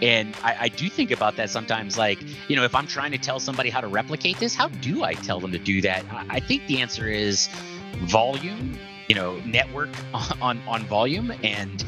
And I, I, do think about that sometimes. Like, you know, if I'm trying to tell somebody how to replicate this, how do I tell them to do that? I, I think the answer is volume, you know, network on, on volume and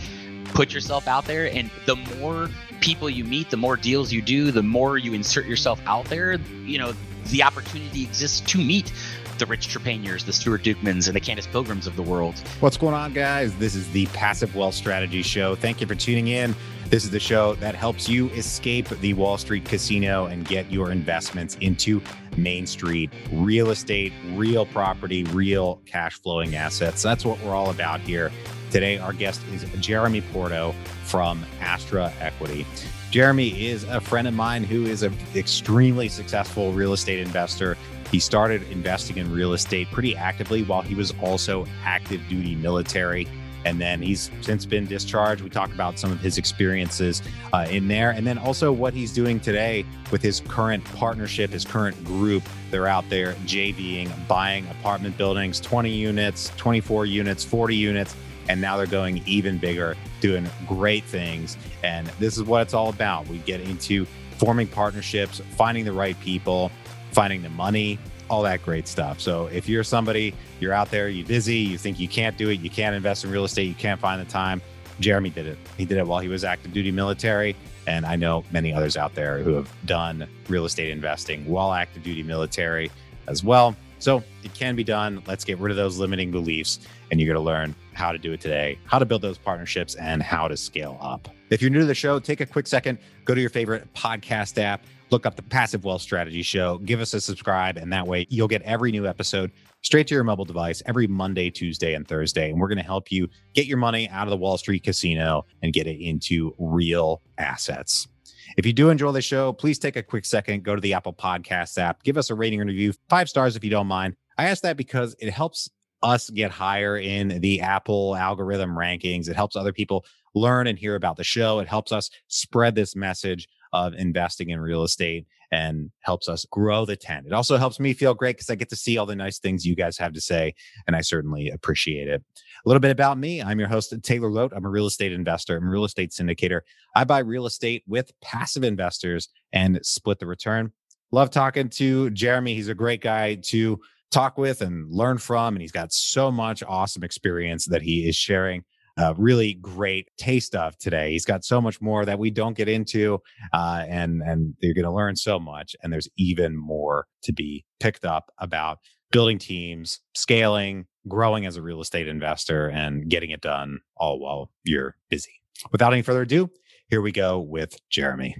put yourself out there. And the more people you meet, the more deals you do, the more you insert yourself out there, you know, the opportunity exists to meet the Rich Trepaniers, the Stuart Dukemans, and the Candace Pilgrims of the world. What's going on, guys? This is the Passive Wealth Strategy Show. Thank you for tuning in. This is the show that helps you escape the Wall Street casino and get your investments into Main Street real estate, real property, real cash flowing assets. That's what we're all about here. Today, our guest is Jeremy Porto from Astra Equity. Jeremy is a friend of mine who is an extremely successful real estate investor. He started investing in real estate pretty actively while he was also active duty military. And then he's since been discharged. We talk about some of his experiences uh, in there. And then also what he's doing today with his current partnership, his current group. They're out there JVing, buying apartment buildings, 20 units, 24 units, 40 units. And now they're going even bigger, doing great things. And this is what it's all about. We get into forming partnerships, finding the right people, finding the money, all that great stuff. So if you're somebody, you're out there, you're busy, you think you can't do it, you can't invest in real estate, you can't find the time. Jeremy did it. He did it while he was active duty military. And I know many others out there who have done real estate investing while active duty military as well. So it can be done. Let's get rid of those limiting beliefs. And you're going to learn how to do it today, how to build those partnerships, and how to scale up. If you're new to the show, take a quick second, go to your favorite podcast app look up the Passive Wealth Strategy Show, give us a subscribe, and that way you'll get every new episode straight to your mobile device every Monday, Tuesday, and Thursday. And we're going to help you get your money out of the Wall Street casino and get it into real assets. If you do enjoy the show, please take a quick second, go to the Apple Podcasts app, give us a rating and review, five stars if you don't mind. I ask that because it helps us get higher in the Apple algorithm rankings. It helps other people learn and hear about the show. It helps us spread this message of investing in real estate and helps us grow the tent. It also helps me feel great because I get to see all the nice things you guys have to say, and I certainly appreciate it. A little bit about me I'm your host, Taylor Loht. I'm a real estate investor, I'm a real estate syndicator. I buy real estate with passive investors and split the return. Love talking to Jeremy. He's a great guy to talk with and learn from, and he's got so much awesome experience that he is sharing a really great taste of today. He's got so much more that we don't get into, uh, and and you're going to learn so much. And there's even more to be picked up about building teams, scaling, growing as a real estate investor, and getting it done all while you're busy. Without any further ado, here we go with Jeremy.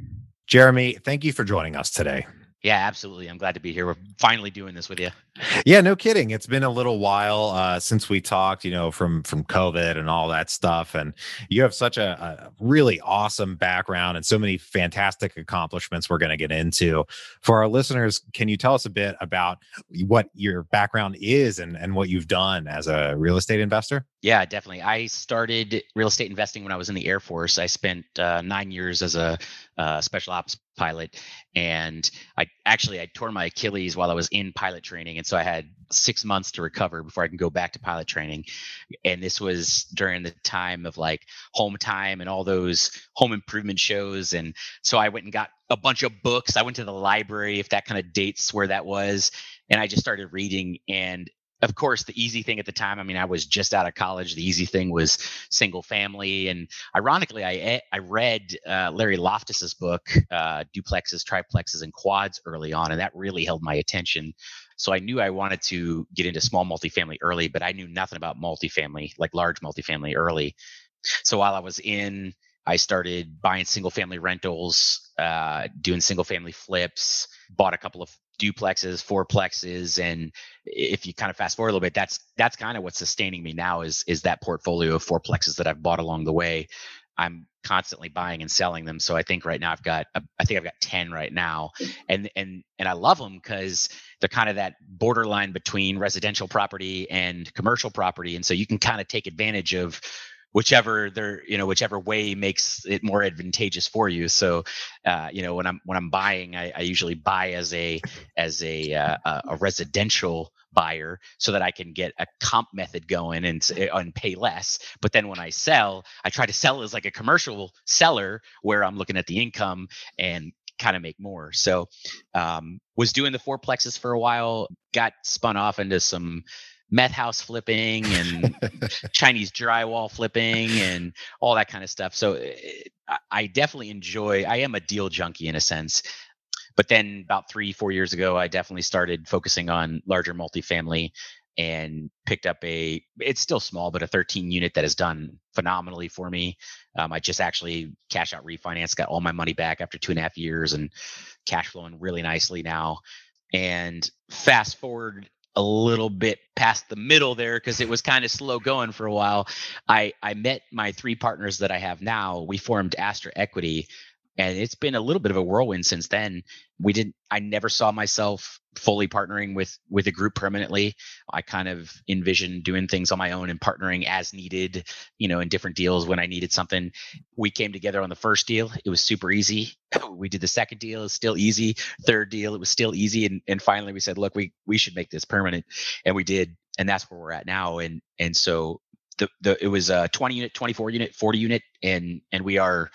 Jeremy, thank you for joining us today. Yeah, absolutely. I'm glad to be here. We're finally doing this with you. Yeah, no kidding. It's been a little while uh, since we talked, you know, from from COVID and all that stuff. And you have such a, a really awesome background and so many fantastic accomplishments we're going to get into. For our listeners, can you tell us a bit about what your background is and, and what you've done as a real estate investor? Yeah, definitely. I started real estate investing when I was in the Air Force. I spent uh, nine years as a uh, special ops pilot, and I actually I tore my Achilles while I was in pilot training, and so I had six months to recover before I can go back to pilot training. And this was during the time of like Hometime and all those home improvement shows, and so I went and got a bunch of books. I went to the library, if that kind of dates where that was, and I just started reading and of course, the easy thing at the time, I mean, I was just out of college. The easy thing was single family. And ironically, I, eh, I read uh, Larry Loftis's book, uh, Duplexes, Triplexes, and Quads early on, and that really held my attention. So I knew I wanted to get into small multifamily early, but I knew nothing about multifamily, like large multifamily early. So while I was in, I started buying single family rentals, uh, doing single family flips, bought a couple of duplexes, fourplexes, and if you kind of fast forward a little bit, that's that's kind of what's sustaining me now is is that portfolio of fourplexes that I've bought along the way. I'm constantly buying and selling them, so I think right now I've got I think I've got ten right now, and and and I love them because they're kind of that borderline between residential property and commercial property, and so you can kind of take advantage of whichever they're you know whichever way makes it more advantageous for you. So uh, you know when i'm when i'm buying I, I usually buy as a as a uh, a residential buyer so that i can get a comp method going and, and pay less. But then when i sell i try to sell as like a commercial seller where i'm looking at the income and kind of make more. So um, was doing the fourplexes for a while got spun off into some meth house flipping and Chinese drywall flipping and all that kind of stuff. So eh, I definitely enjoy. I am a deal junkie in a sense. But then about three, four years ago, I definitely started focusing on larger multifamily and picked up a it's still small but a 13 unit that has done phenomenally for me um, i just actually cash out refinance got all my money back after two and a half years and cash flowing really nicely now and fast forward a little bit past the middle there because it was kind of slow going for a while. I I met my three partners that I have now. We formed Astra Equity, and it's been a little bit of a whirlwind since then we didn't i never saw myself fully partnering with with a group permanently. I kind of envisioned doing things on my own and partnering as needed you know in different deals when i needed something. We came together on the first deal. It was super easy. We did the second deal. It was still easy. Third deal it was still easy. And, and finally we said look we we should make this permanent. And we did. And that's where we're at now. And and so the, the it was a 20 unit 24 unit 40 unit. And and we are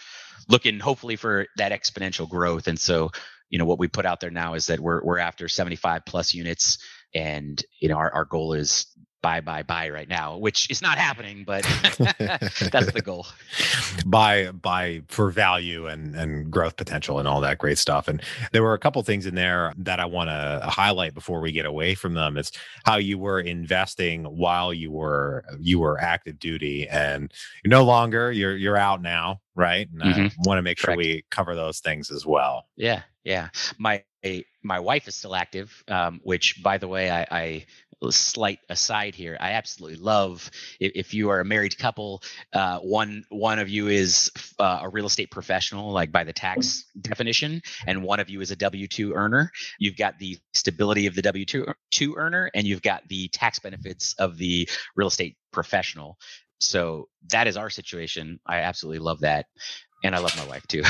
looking hopefully for that exponential growth. And so, you know, what we put out there now is that we're we're after 75 plus units, and you know, our our goal is buy, buy, buy right now, which is not happening, but that's the goal. buy, buy for value and and growth potential and all that great stuff. And there were a couple things in there that I want to highlight before we get away from them. It's how you were investing while you were you were active duty, and you're no longer you're you're out now, right? And mm-hmm. I want to make sure Correct. we cover those things as well. Yeah, yeah. My my wife is still active, um, which, by the way, I, I slight aside here. I absolutely love if, if you are a married couple, uh, one one of you is uh, a real estate professional, like by the tax definition, and one of you is a W two earner. You've got the stability of the W two two earner, and you've got the tax benefits of the real estate professional. So that is our situation. I absolutely love that and I love my wife too.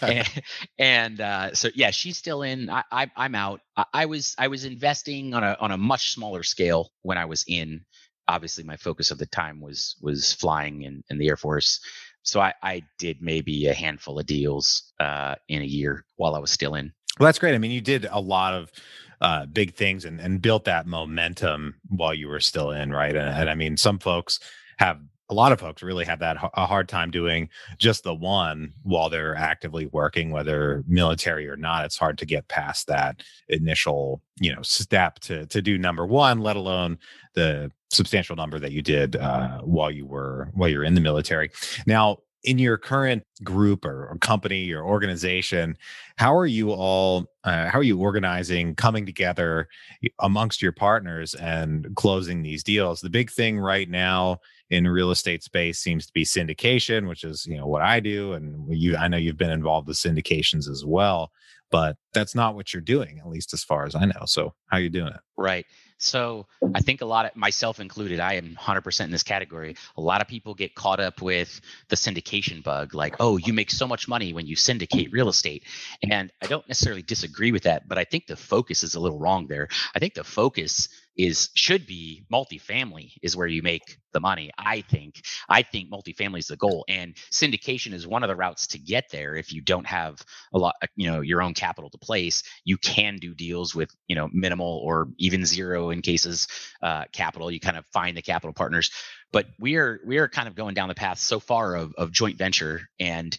and, and uh, so yeah, she's still in. I, I am out. I, I, was I was investing on a on a much smaller scale when I was in. Obviously, my focus of the time was was flying in, in the Air Force. So I, I did maybe a handful of deals uh, in a year while I was still in. Well, that's great. I mean, you did a lot of uh, big things and, and built that momentum while you were still in, right? And, and I mean, some folks have a lot of folks really have that a hard time doing just the one while they're actively working whether military or not. It's hard to get past that initial you know step to to do number one let alone the substantial number that you did uh, while you were while you're in the military. Now in your current group or, or, company or organization how are you all uh, how are you organizing coming together amongst your partners and closing these deals the big thing right now in real estate space seems to be syndication, which is you know what I do, and you I know you've been involved with syndications as well, but that's not what you're doing, at least as far as I know. So how are you doing it? Right. So I think a lot of myself included, I am 100% in this category. A lot of people get caught up with the syndication bug, like, oh, you make so much money when you syndicate real estate. And I don't necessarily disagree with that, but I think the focus is a little wrong there. I think the focus is should be multifamily is where you make the money i think. I think multifamily is the goal and syndication is one of the routes to get there if you don't have a lot uh, you know your own capital to place. You can do deals with you know minimal or even zero in cases uh, capital. You kind of find the capital partners. But we are we are kind of going down the path so far of, of joint venture and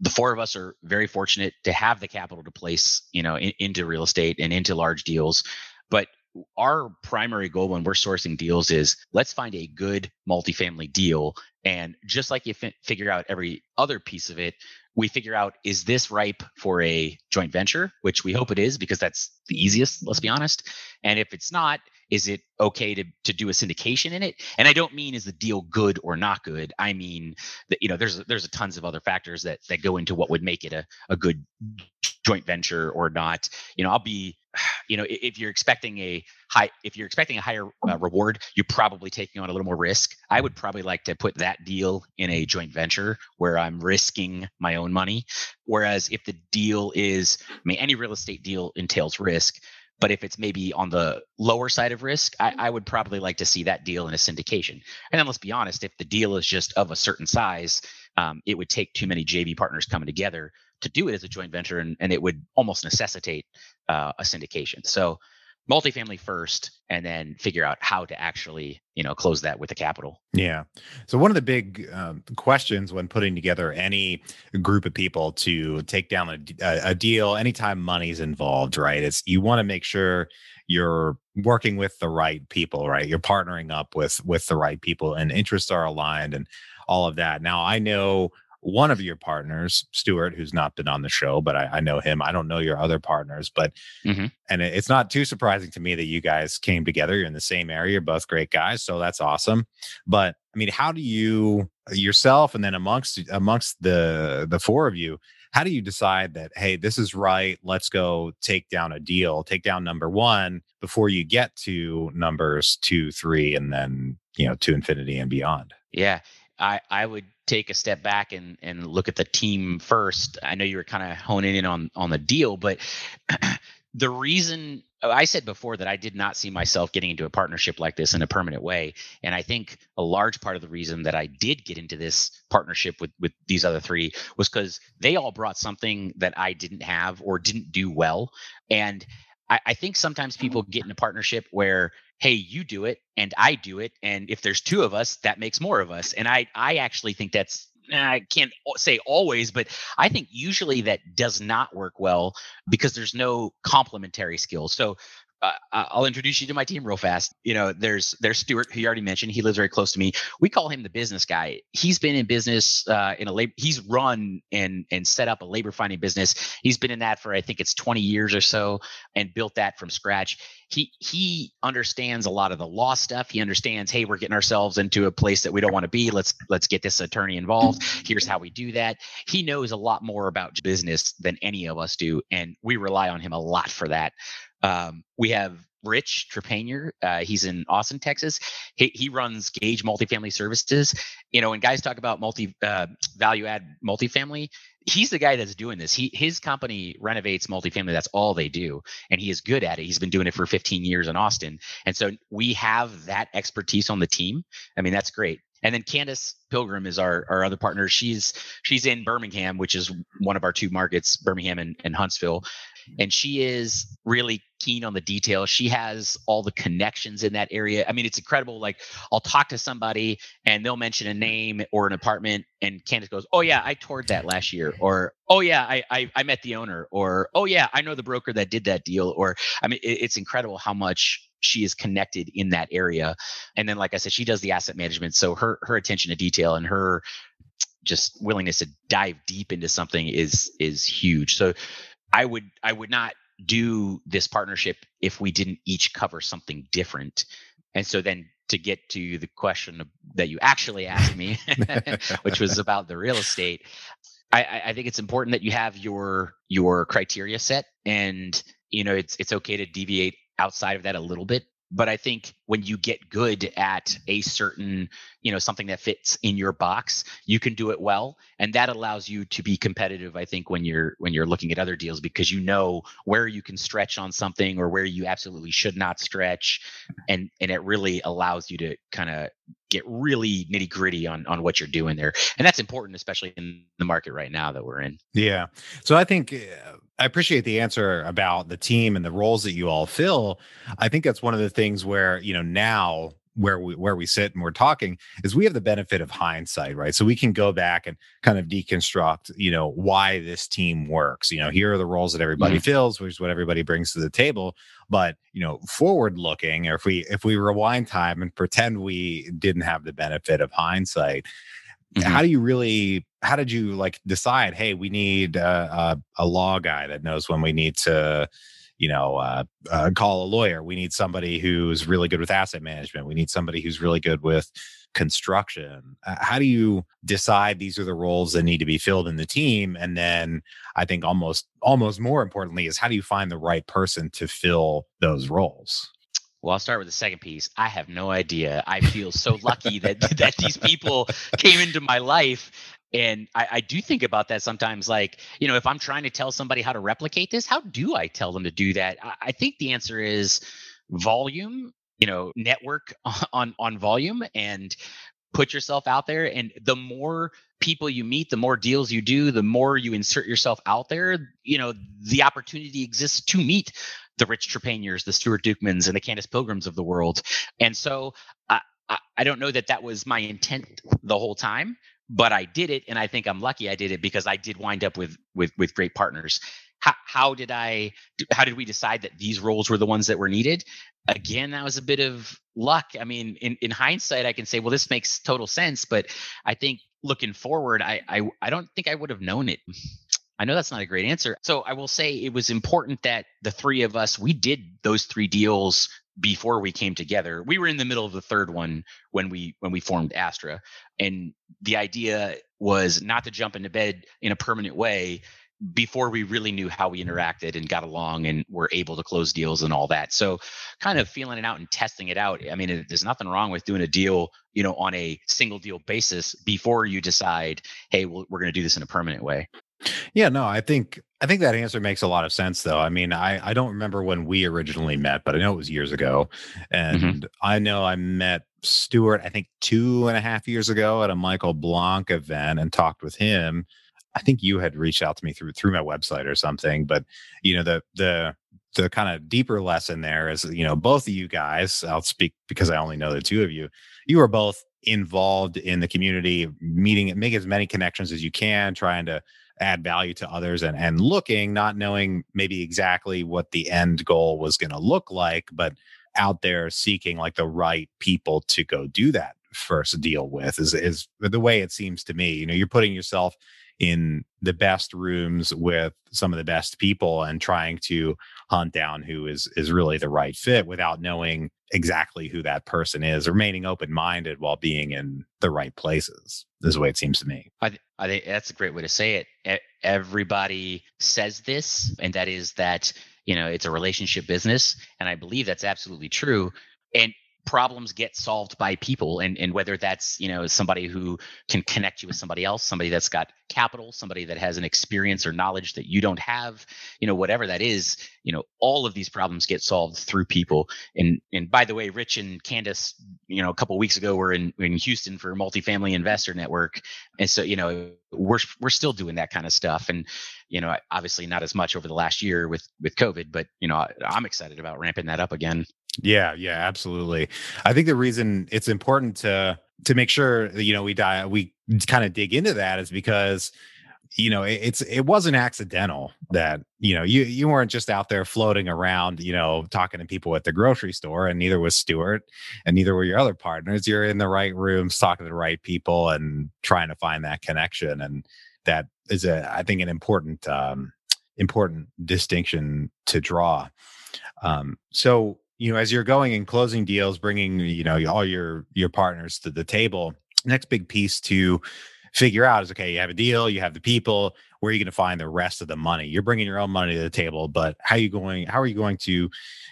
the four of us are very fortunate to have the capital to place you know in, into real estate and into large deals. But our primary goal when we're sourcing deals is let's find a good multifamily deal. And just like you f- figure out every other piece of it, we figure out is this ripe for a joint venture, which we hope it is because that's the easiest, let's be honest. And if it's not, is it okay to to do a syndication in it? And I don't mean is the deal good or not good. I mean that you know there's there's a tons of other factors that that go into what would make it a, a good joint venture or not. You know, I'll be you know if you're expecting a high if you're expecting a higher uh, reward you're probably taking on a little more risk i would probably like to put that deal in a joint venture where i'm risking my own money whereas if the deal is i mean any real estate deal entails risk but if it's maybe on the lower side of risk, I, I, would probably like to see that deal in a syndication. And then let's be honest, if the deal is just of a certain size, um, it would take too many JV partners coming together to do it as a joint venture, and, and it would almost necessitate uh, a syndication. So multifamily first and then figure out how to actually you know close that with the capital. Yeah. So one of the big um, questions when putting together any group of people to take down a, a deal anytime money's involved right it's you want to make sure you're working with the right people right? You're partnering up with with the right people and interests are aligned and all of that. Now i know one of your partners, Stuart, who's not been on the show, but I, I know him. I don't know your other partners, but mm-hmm. and it's not too surprising to me that you guys came together. You're in the same area, you're both great guys, so that's awesome. But I mean, how do you yourself and then amongst amongst the the four of you, how do you decide that hey, this is right? Let's go take down a deal, take down number one before you get to numbers two, three, and then you know to infinity and beyond. Yeah, I I would take a step back and and look at the team first. I know you were kind of honing in on on the deal, but the reason oh, I said before that I did not see myself getting into a partnership like this in a permanent way, and I think a large part of the reason that I did get into this partnership with with these other three was because they all brought something that I didn't have or didn't do well, and I, I think sometimes oh, people get in a partnership where hey you do it and i do it and if there's two of us that makes more of us and i i actually think that's I can't say always, but I think usually that does not work well because there's no complementary skills. So uh, I'll introduce you to my team real fast. You know, there's there's Stuart, who you already mentioned. He lives very close to me. We call him the business guy. He's been in business uh, in a labor. He's run and and set up a labor finding business. He's been in that for I think it's 20 years or so, and built that from scratch. He he understands a lot of the law stuff. He understands, hey, we're getting ourselves into a place that we don't want to be. Let's let's get this attorney involved. Here's how we do that. He knows a lot more about business than any of us do, and we rely on him a lot for that. Um, we have Rich Trepanier. Uh, he's in Austin, Texas. He, he runs Gage Multifamily Services. You know, when guys talk about multi uh, value add multifamily, he's the guy that's doing this. He his company renovates multifamily. That's all they do, and he is good at it. He's been doing it for 15 years in Austin, and so we have that expertise on the team. I mean, that's great. And then Candace Pilgrim is our, our other partner. She's she's in Birmingham, which is one of our two markets, Birmingham and, and Huntsville and she is really keen on the details. She has all the connections in that area. I mean, it's incredible. Like I'll talk to somebody and they'll mention a name or an apartment, and Candace goes, "Oh yeah, I toured that last year," or "Oh yeah, I I, I met the owner," or "Oh yeah, I know the broker that did that deal." Or I mean, it, it's incredible how much she is connected in that area. And then, like I said, she does the asset management, so her her attention to detail and her just willingness to dive deep into something is is huge. So I would I would not do this partnership if we didn't each cover something different. And so then to get to the question that you actually asked me, which was about the real estate, I, I think it's important that you have your your criteria set, and you know it's it's okay to deviate outside of that a little bit but i think when you get good at a certain you know something that fits in your box you can do it well and that allows you to be competitive i think when you're when you're looking at other deals because you know where you can stretch on something or where you absolutely should not stretch and and it really allows you to kind of get really nitty gritty on on what you're doing there and that's important especially in the market right now that we're in. Yeah. So i think uh, I appreciate the answer about the team and the roles that you all fill. I think that's one of the things where, you know, now where we where we sit and we're talking is we have the benefit of hindsight right so we can go back and kind of deconstruct you know why this team works you know here are the roles that everybody mm-hmm. fills which is what everybody brings to the table but you know forward looking or if we if we rewind time and pretend we didn't have the benefit of hindsight Mm-hmm. How do you really? How did you like decide? Hey, we need a, a, a law guy that knows when we need to you know, uh, uh, call a lawyer. We need somebody who's really good with asset management. We need somebody who's really good with construction. Uh, how do you decide these are the roles that need to be filled in the team? And then I think almost almost more importantly is how do you find the right person to fill those roles? Well, I'll start with the second piece. I have no idea. I feel so lucky that that these people came into my life. And I, I, do think about that sometimes. Like, you know, if I'm trying to tell somebody how to replicate this, how do I tell them to do that? I, I think the answer is volume you know network on on volume and put yourself out there and the more people you meet the more deals you do the more you insert yourself out there you know the opportunity exists to meet the rich trepaniers the stuart dukemans and the candace pilgrims of the world and so I, I, I don't know that that was my intent the whole time but i did it and i think i'm lucky i did it because i did wind up with with with great partners how, how did I, how did we decide that these roles were the ones that were needed? Again, that was a bit of luck. I mean, in, in hindsight, I can say, well, this makes total sense. But I think looking forward, I, I, I don't think I would have known it. I know that's not a great answer. So I will say it was important that the three of us, we did those three deals before we came together. We were in the middle of the third one when we when we formed Astra. And the idea was not to jump into bed in a permanent way before we really knew how we interacted and got along and were able to close deals and all that. So kind of feeling it out and testing it out. I mean, it, there's nothing wrong with doing a deal, you know, on a single deal basis before you decide, hey, well, we're going to do this in a permanent way. Yeah, no, I think I think that answer makes a lot of sense though. I mean, I I don't remember when we originally met, but I know it was years ago. Mm-hmm. And mm-hmm. I know I met Stuart, I think two and a half years ago at a Michael Blank event and talked with him. I think you had reached out to me through through my website or something. But you know, the the the kind of deeper lesson there is, you know, both of you guys, I'll speak because I only know the two of you, you are both involved in the community, meeting, make as many connections as you can, trying to add value to others and, and looking, not knowing maybe exactly what the end goal was going to look like, but out there seeking like the right people to go do that first deal with is, is the way it seems to me. You know, you're putting yourself in the best rooms with some of the best people and trying to hunt down who is is really the right fit without knowing exactly who that person is remaining open-minded while being in the right places is the way it seems to me. I, th- I think that's a great way to say it. Everybody says this and that is that you know it's a relationship business and i believe that's absolutely true and problems get solved by people and and whether that's you know somebody who can connect you with somebody else somebody that's got capital somebody that has an experience or knowledge that you don't have you know whatever that is you know all of these problems get solved through people. And and by the way rich and candace you know a couple weeks ago were in in houston for a multifamily investor network. And so you know we're we're still doing that kind of stuff. And you know obviously not as much over the last year with with covid but you know i'm excited about ramping that up again yeah, yeah, absolutely. I think the reason it's important to to make sure that, you know we die we kind of dig into that is because you know it, it's it wasn't accidental that you know you you weren't just out there floating around you know talking to people at the grocery store and neither was Stuart and neither were your other partners you're in the right rooms talking to the right people and trying to find that connection and that is a I think an important um important distinction to draw um so you know as you're going and closing deals bringing you know all your your partners to the table next big piece to figure out is okay you have a deal you have the people where are you going to find the rest of the money? You're bringing your own money to the table but how are you going how are you going to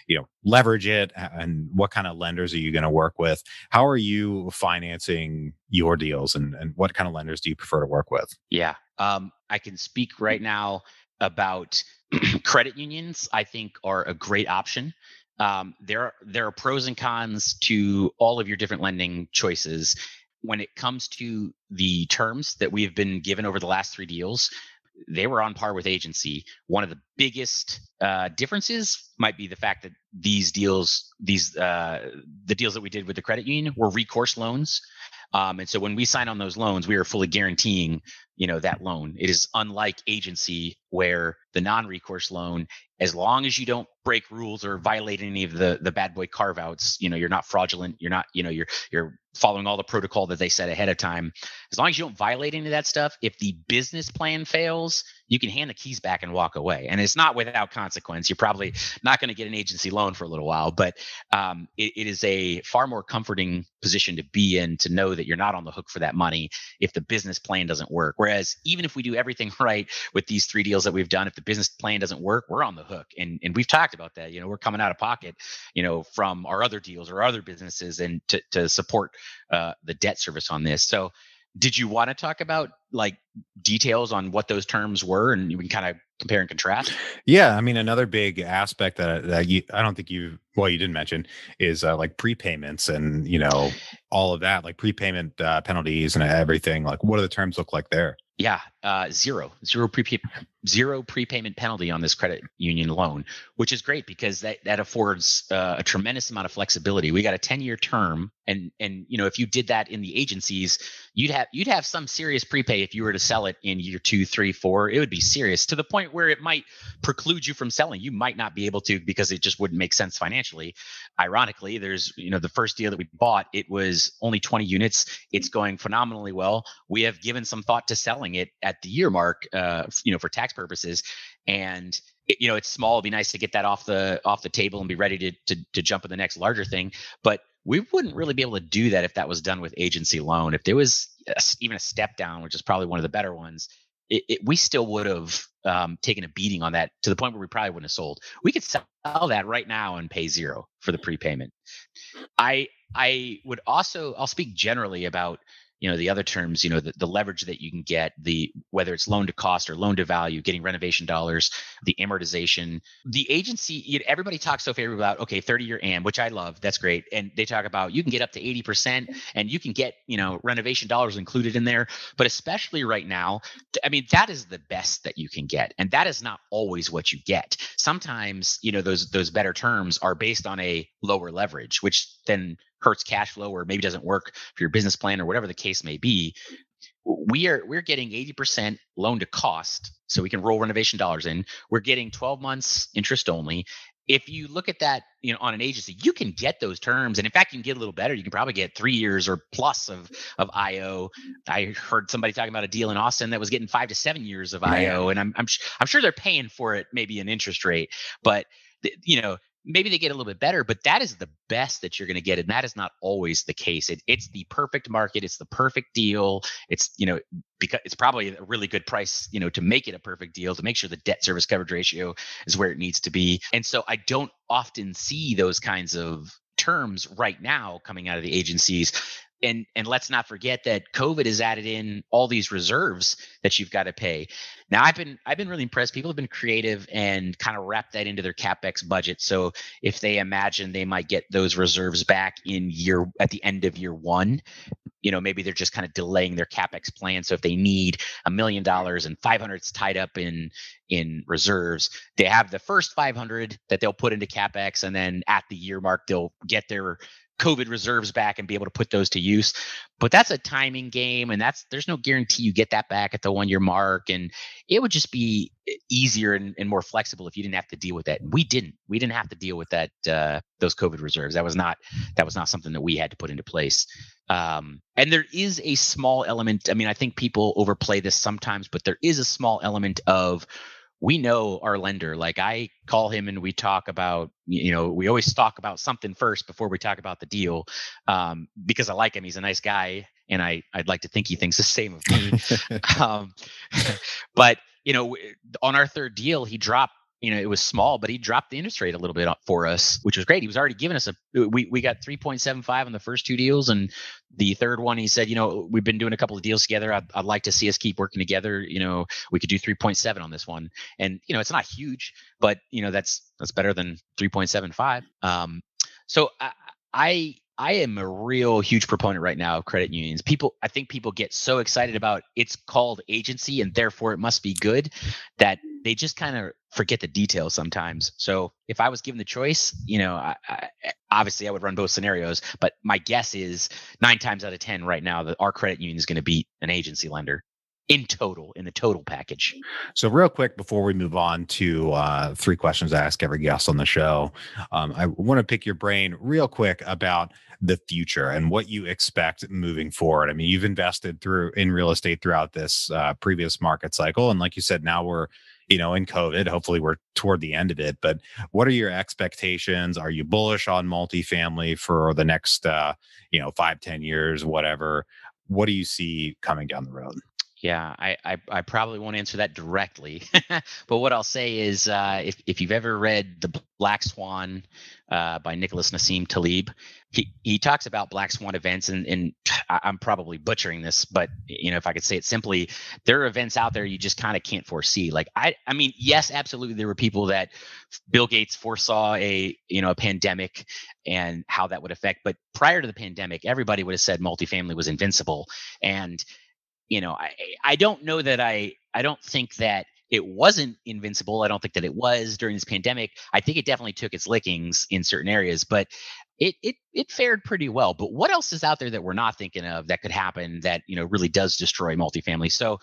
you know leverage it and what kind of lenders are you going to work with? How are you financing your deals and, and what kind of lenders do you prefer to work with? Yeah um, i can speak right now about credit unions i think are a great option um, there there are pros and cons to all of your different lending choices. When it comes to the terms that we have been given over the last three deals, they were on par with agency. One of the biggest uh, differences might be the fact that these deals, these uh, the deals that we did with the credit union, were recourse loans. Um, and so when we sign on those loans, we are fully guaranteeing, you know, that loan. It is unlike agency where the non-recourse loan, as long as you don't break rules or violate any of the the bad boy carve outs, you know, you're not fraudulent, you're not, you know, you're you're following all the protocol that they set ahead of time. As long as you don't violate any of that stuff, if the business plan fails, you can hand the keys back and walk away. And it's not without consequence. You're probably not going to get an agency loan for a little while, but um, it, it is a far more comforting position to be in to know that you're not on the hook for that money if the business plan doesn't work. Whereas even if we do everything right with these three deals that we've done, if the business plan doesn't work, we're on the hook. And and we've talked about that. You know, we're coming out of pocket, you know, from our other deals or other businesses and to to support uh, the debt service on this. So did you want to talk about like details on what those terms were and you can kind of compare and contrast? Yeah i mean another big aspect that, that you i don't think you well you didn't mention is uh, like prepayments and you know all of that like prepayment uh, penalties and everything like what do the terms look like there? Yeah, uh, zero, zero pre zero prepayment penalty on this credit union loan, which is great because that that affords uh, a tremendous amount of flexibility. We got a ten year term, and and you know if you did that in the agencies, you'd have you'd have some serious prepay if you were to sell it in year two, three, four. It would be serious to the point where it might preclude you from selling. You might not be able to because it just wouldn't make sense financially. Ironically, there's you know the first deal that we bought, it was only 20 units. It's going phenomenally well. We have given some thought to selling it at the year mark, uh, you know, for tax purposes. And you know, it's small. It'd be nice to get that off the off the table and be ready to to, to jump in the next larger thing. But we wouldn't really be able to do that if that was done with agency loan. If there was even a step down, which is probably one of the better ones, it, it, we still would have um, taken a beating on that to the point where we probably wouldn't have sold. We could sell that right now and pay zero for the prepayment. I I would also I'll speak generally about you know the other terms you know the, the leverage that you can get the whether it's loan to cost or loan to value getting renovation dollars the amortization. The agency you know, everybody talks so favorably about okay 30 year am which i love that's great. And they talk about you can get up to 80% and you can get you know renovation dollars included in there. But especially right now i mean that is the best that you can get. And that is not always what you get. Sometimes you know those those better terms are based on a lower leverage which then hurts cash flow or maybe doesn't work for your business plan or whatever the case may be we are we're getting 80% loan to cost so we can roll renovation dollars in. We're getting 12 months interest only. If you look at that you know on an agency you can get those terms and in fact you can get a little better. You can probably get three years or plus of of io i heard somebody talking about a deal in austin that was getting five to seven years of io and i'm i'm, I'm sure they're paying for it maybe an interest rate but you know maybe they get a little bit better, but that is the best that you're going to get. And that is not always the case. It, it's the perfect market. It's the perfect deal. It's, you know, because it's probably a really good price, you know, to make it a perfect deal, to make sure the debt service coverage ratio is where it needs to be. And so I don't often see those kinds of terms right now coming out of the agencies and and let's not forget that covid has added in all these reserves that you've got to pay. Now i've been i've been really impressed. People have been creative and kind of wrap that into their capex budget. So if they imagine they might get those reserves back in year at the end of year one you know maybe they're just kind of delaying their capex plan. So if they need a million dollars and 500 is tied up in in reserves they have the first 500 that they'll put into capex and then at the year mark they'll get their COVID reserves back and be able to put those to use. But that's a timing game, and that's there's no guarantee you get that back at the one year mark. And it would just be easier and, and, more flexible if you didn't have to deal with that. And we didn't. We didn't have to deal with that uh, those COVID reserves. That was not that was not something that we had to put into place. Um, and there is a small element. I mean, I think people overplay this sometimes, but there is a small element of we know our lender. Like I call him and we talk about, you know, we always talk about something first before we talk about the deal, um, because I like him. He's a nice guy, and I I'd like to think he thinks the same of me. um, but you know, on our third deal, he dropped you know, it was small, but he dropped the interest rate a little bit for us, which was great. He was already giving us a, we, we got 3.75 on the first two deals. And the third one, he said, you know, we've been doing a couple of deals together. I'd, I'd like to see us keep working together. You know, we could do 3.7 on this one. And, you know, it's not huge, but, you know, that's, that's better than 3.75. Um, so I, I I am a real huge proponent right now of credit unions. People, I think people get so excited about it's called agency and therefore it must be good that they just kind of forget the details sometimes. So if I was given the choice, you know, I, I, obviously I would run both scenarios, but my guess is nine times out of 10 right now that our credit union is going to beat an agency lender in total in the total package. So, real quick before we move on to uh, three questions I ask every guest on the show, um, I want to pick your brain real quick about the future and what you expect moving forward. I mean, you've invested through in real estate throughout this uh, previous market cycle, and like you said, now we're you know in COVID. Hopefully, we're toward the end of it. But what are your expectations? Are you bullish on multifamily for the next uh, you know five, ten years, whatever? What do you see coming down the road? Yeah, I, I, I, probably won't answer that directly, but what I'll say is, uh, if if you've ever read the Black Swan uh, by Nicholas Nassim Taleb, he he talks about black swan events, and and I'm probably butchering this, but you know if I could say it simply, there are events out there you just kind of can't foresee. Like I I mean, yes, absolutely, there were people that Bill Gates foresaw a you know a pandemic and how that would affect, but prior to the pandemic, everybody would have said multifamily was invincible, and you know, I I don't know that I I don't think that it wasn't invincible. I don't think that it was during this pandemic. I think it definitely took its lickings in certain areas, but it it it fared pretty well. But what else is out there that we're not thinking of that could happen that you know really does destroy multifamily? So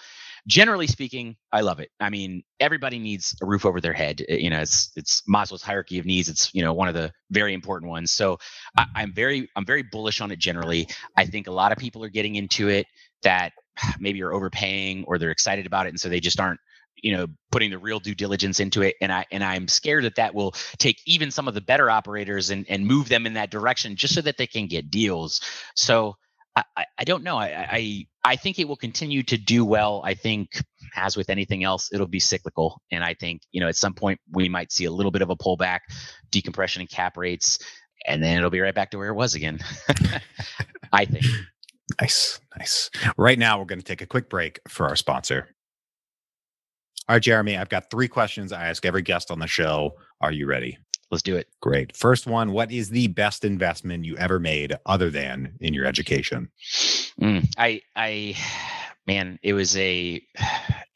generally speaking, I love it. I mean, everybody needs a roof over their head. Eh, you know, it's it's Maslow's hierarchy of needs. It's you know one of the very important ones. So I, I'm very I'm very bullish on it generally. I think a lot of people are getting into it that maybe are overpaying or they're excited about it and so they just aren't you know putting the real due diligence into it and i and i'm scared that that will take even some of the better operators and and move them in that direction just so that they can get deals. So i i don't know. I i i think it will continue to do well. I think as with anything else it'll be cyclical and i think you know at some point we might see a little bit of a pullback decompression in cap rates and then it'll be right back to where it was again. I think Nice, nice. Right now, we're going to take a quick break for our sponsor. All right, Jeremy, I've got three questions I ask every guest on the show. Are you ready? Let's do it. Great. First one What is the best investment you ever made other than in your education? Mm, I, I, man, it was a,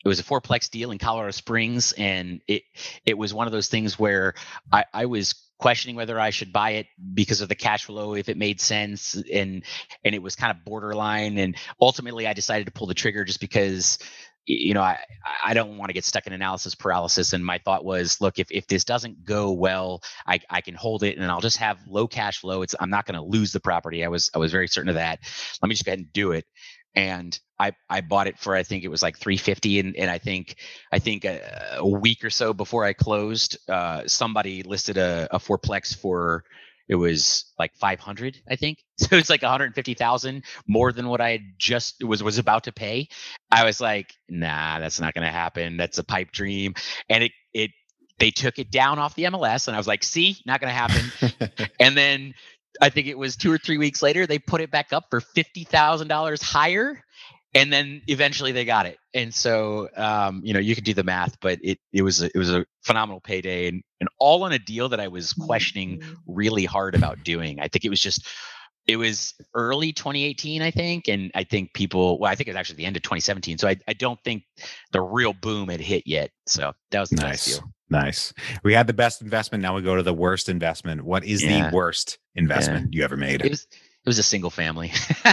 it was a fourplex deal in Colorado Springs, and it it was one of those things where I, I was questioning whether I should buy it because of the cash flow, if it made sense, and and it was kind of borderline. And ultimately, I decided to pull the trigger just because you know I I don't want to get stuck in analysis paralysis. And my thought was, look, if if this doesn't go well, I I can hold it and I'll just have low cash flow. It's I'm not going to lose the property. I was I was very certain of that. Let me just go ahead and do it and I I bought it for I think it was like 350 and and I think I think a, a week or so before I closed uh, somebody listed a, a fourplex for it was like 500 I think. So it's like 150,000 more than what I had just was was about to pay. I was like nah that's not going to happen. That's a pipe dream. And it it they took it down off the MLS and I was like see? Not going to happen. And then I think it was two or three weeks later, they put it back up for fifty thousand dollars higher, and then eventually they got it. And so, um, you know, you can do the math, but it it was a, it was a phenomenal payday, and and all on a deal that I was questioning mm-hmm. really hard about doing. I think it was just it was early 2018 i think and i think people well i think it was actually the end of 2017 so i, I don't think the real boom had hit yet so that was nice deal Nice. We had the best investment. Now we go to the worst investment. What is yeah. the worst investment yeah. you ever made? It was it was a single family.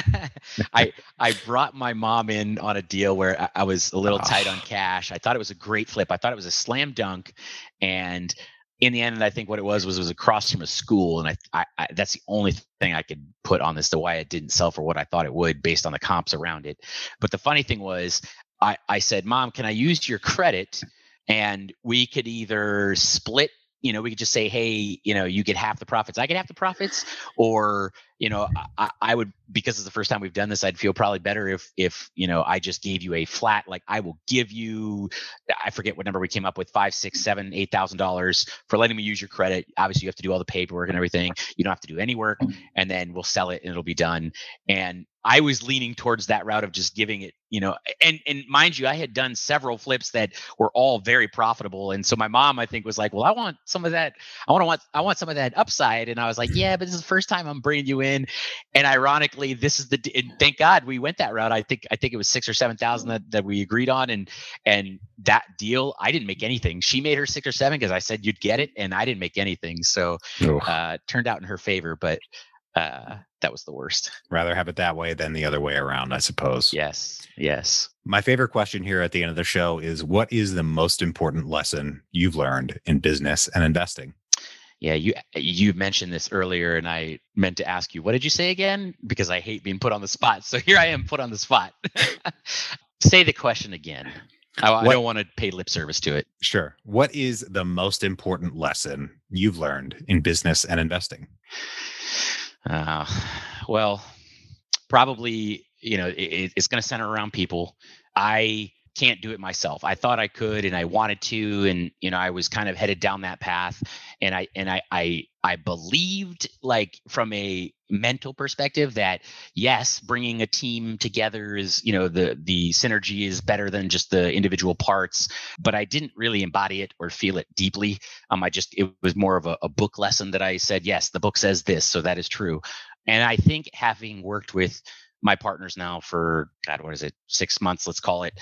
I I brought my mom in on a deal where I, I was a little oh. tight on ah. cash. I thought it was a great flip. I thought it was a slam dunk, and in the end, I think what it was was it was across from a school, and I, I, I that's the only thing I could put on this to why it didn't sell for what I thought it would based on the comps around it. But the funny thing was, I I said, Mom, can I use your credit? And we could either split you know we could just say hey you know you get half the profits i get half the profits or you know I, I, would because it's the first time we've done this i'd feel probably better if if you know i just gave you a flat like i will give you i forget what number we came up with five six seven eight thousand dollars for letting me use your credit. Obviously you have to do all the paperwork and everything. You don't have to do any work and then we'll sell it and it'll be done. And I was leaning towards that route of just giving it, you know, and and mind you, I had done several flips that were all very profitable, and so my mom, I think, was like, "Well, I want some of that. I want to want I want some of that upside," and I was like, "Yeah, but this is the first time I'm bringing you in," and ironically, this is the and thank God we went that route. I think I think it was six or seven thousand that that we agreed on, and and that deal, I didn't make anything. She made her six or seven because I said you'd get it, and I didn't make anything, so uh, turned out in her favor, but uh, that was the worst. Rather have it that way than the other way around, I suppose. Yes. Yes. My favorite question here at the end of the show is what is the most important lesson you've learned in business and investing? Yeah, you you mentioned this earlier, and I meant to ask you, what did you say again? Because I hate being put on the spot. So here I am, put on the spot. say the question again. I, I don't want to pay lip service to it. Sure. What is the most important lesson you've learned in business and investing? Uh, well, probably you know it, it's going to center around people. I can't do it myself. I thought I could and I wanted to and you know I was kind of headed down that path and I and I I I believed like from a mental perspective that yes, bringing a team together is, you know, the the synergy is better than just the individual parts, but I didn't really embody it or feel it deeply. Um I just it was more of a, a book lesson that I said, yes, the book says this, so that is true. And I think having worked with my partners now for God, what is it, six months, let's call it.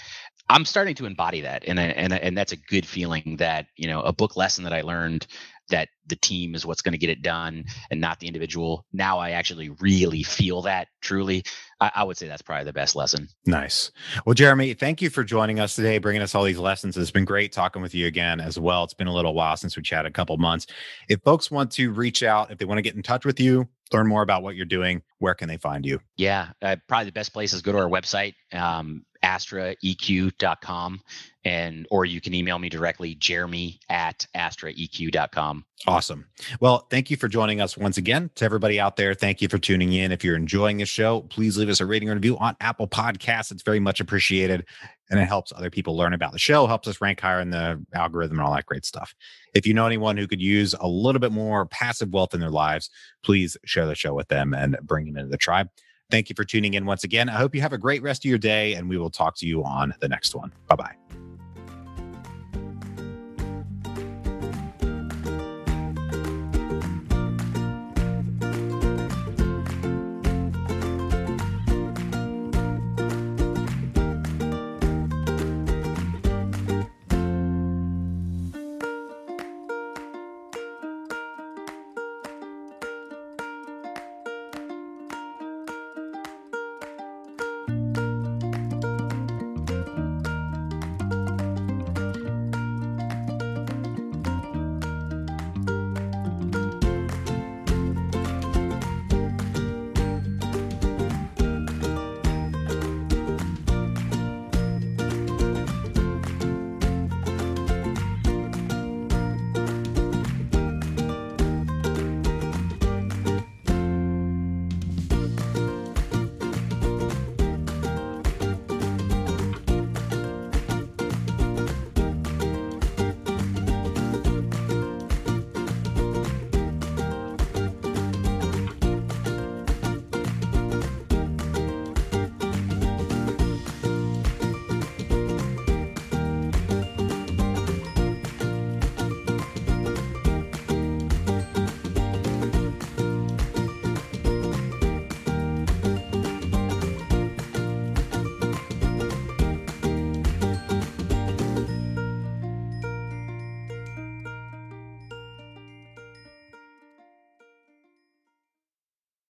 I'm starting to embody that, and and and that's a good feeling. That you know, a book lesson that I learned that the team is what's going to get it done, and not the individual. Now I actually really feel that truly. I, I, would say that's probably the best lesson. Nice. Well, Jeremy, thank you for joining us today, bringing us all these lessons. It's been great talking with you again as well. It's been a little while since we chatted, a couple months. If folks want to reach out, if they want to get in touch with you, learn more about what you're doing, where can they find you? Yeah, uh, probably the best place is go to our website. Um, astraeq.com and or you can email me directly jeremy at astraeq.com awesome well thank you for joining us once again to everybody out there thank you for tuning in if you're enjoying the show please leave us a rating or review on apple podcasts it's very much appreciated and it helps other people learn about the show helps us rank higher in the algorithm and all that great stuff if you know anyone who could use a little bit more passive wealth in their lives please share the show with them and bring them into the tribe Thank you for tuning in once again. I hope you have a great rest of your day, and we will talk to you on the next one. Bye bye.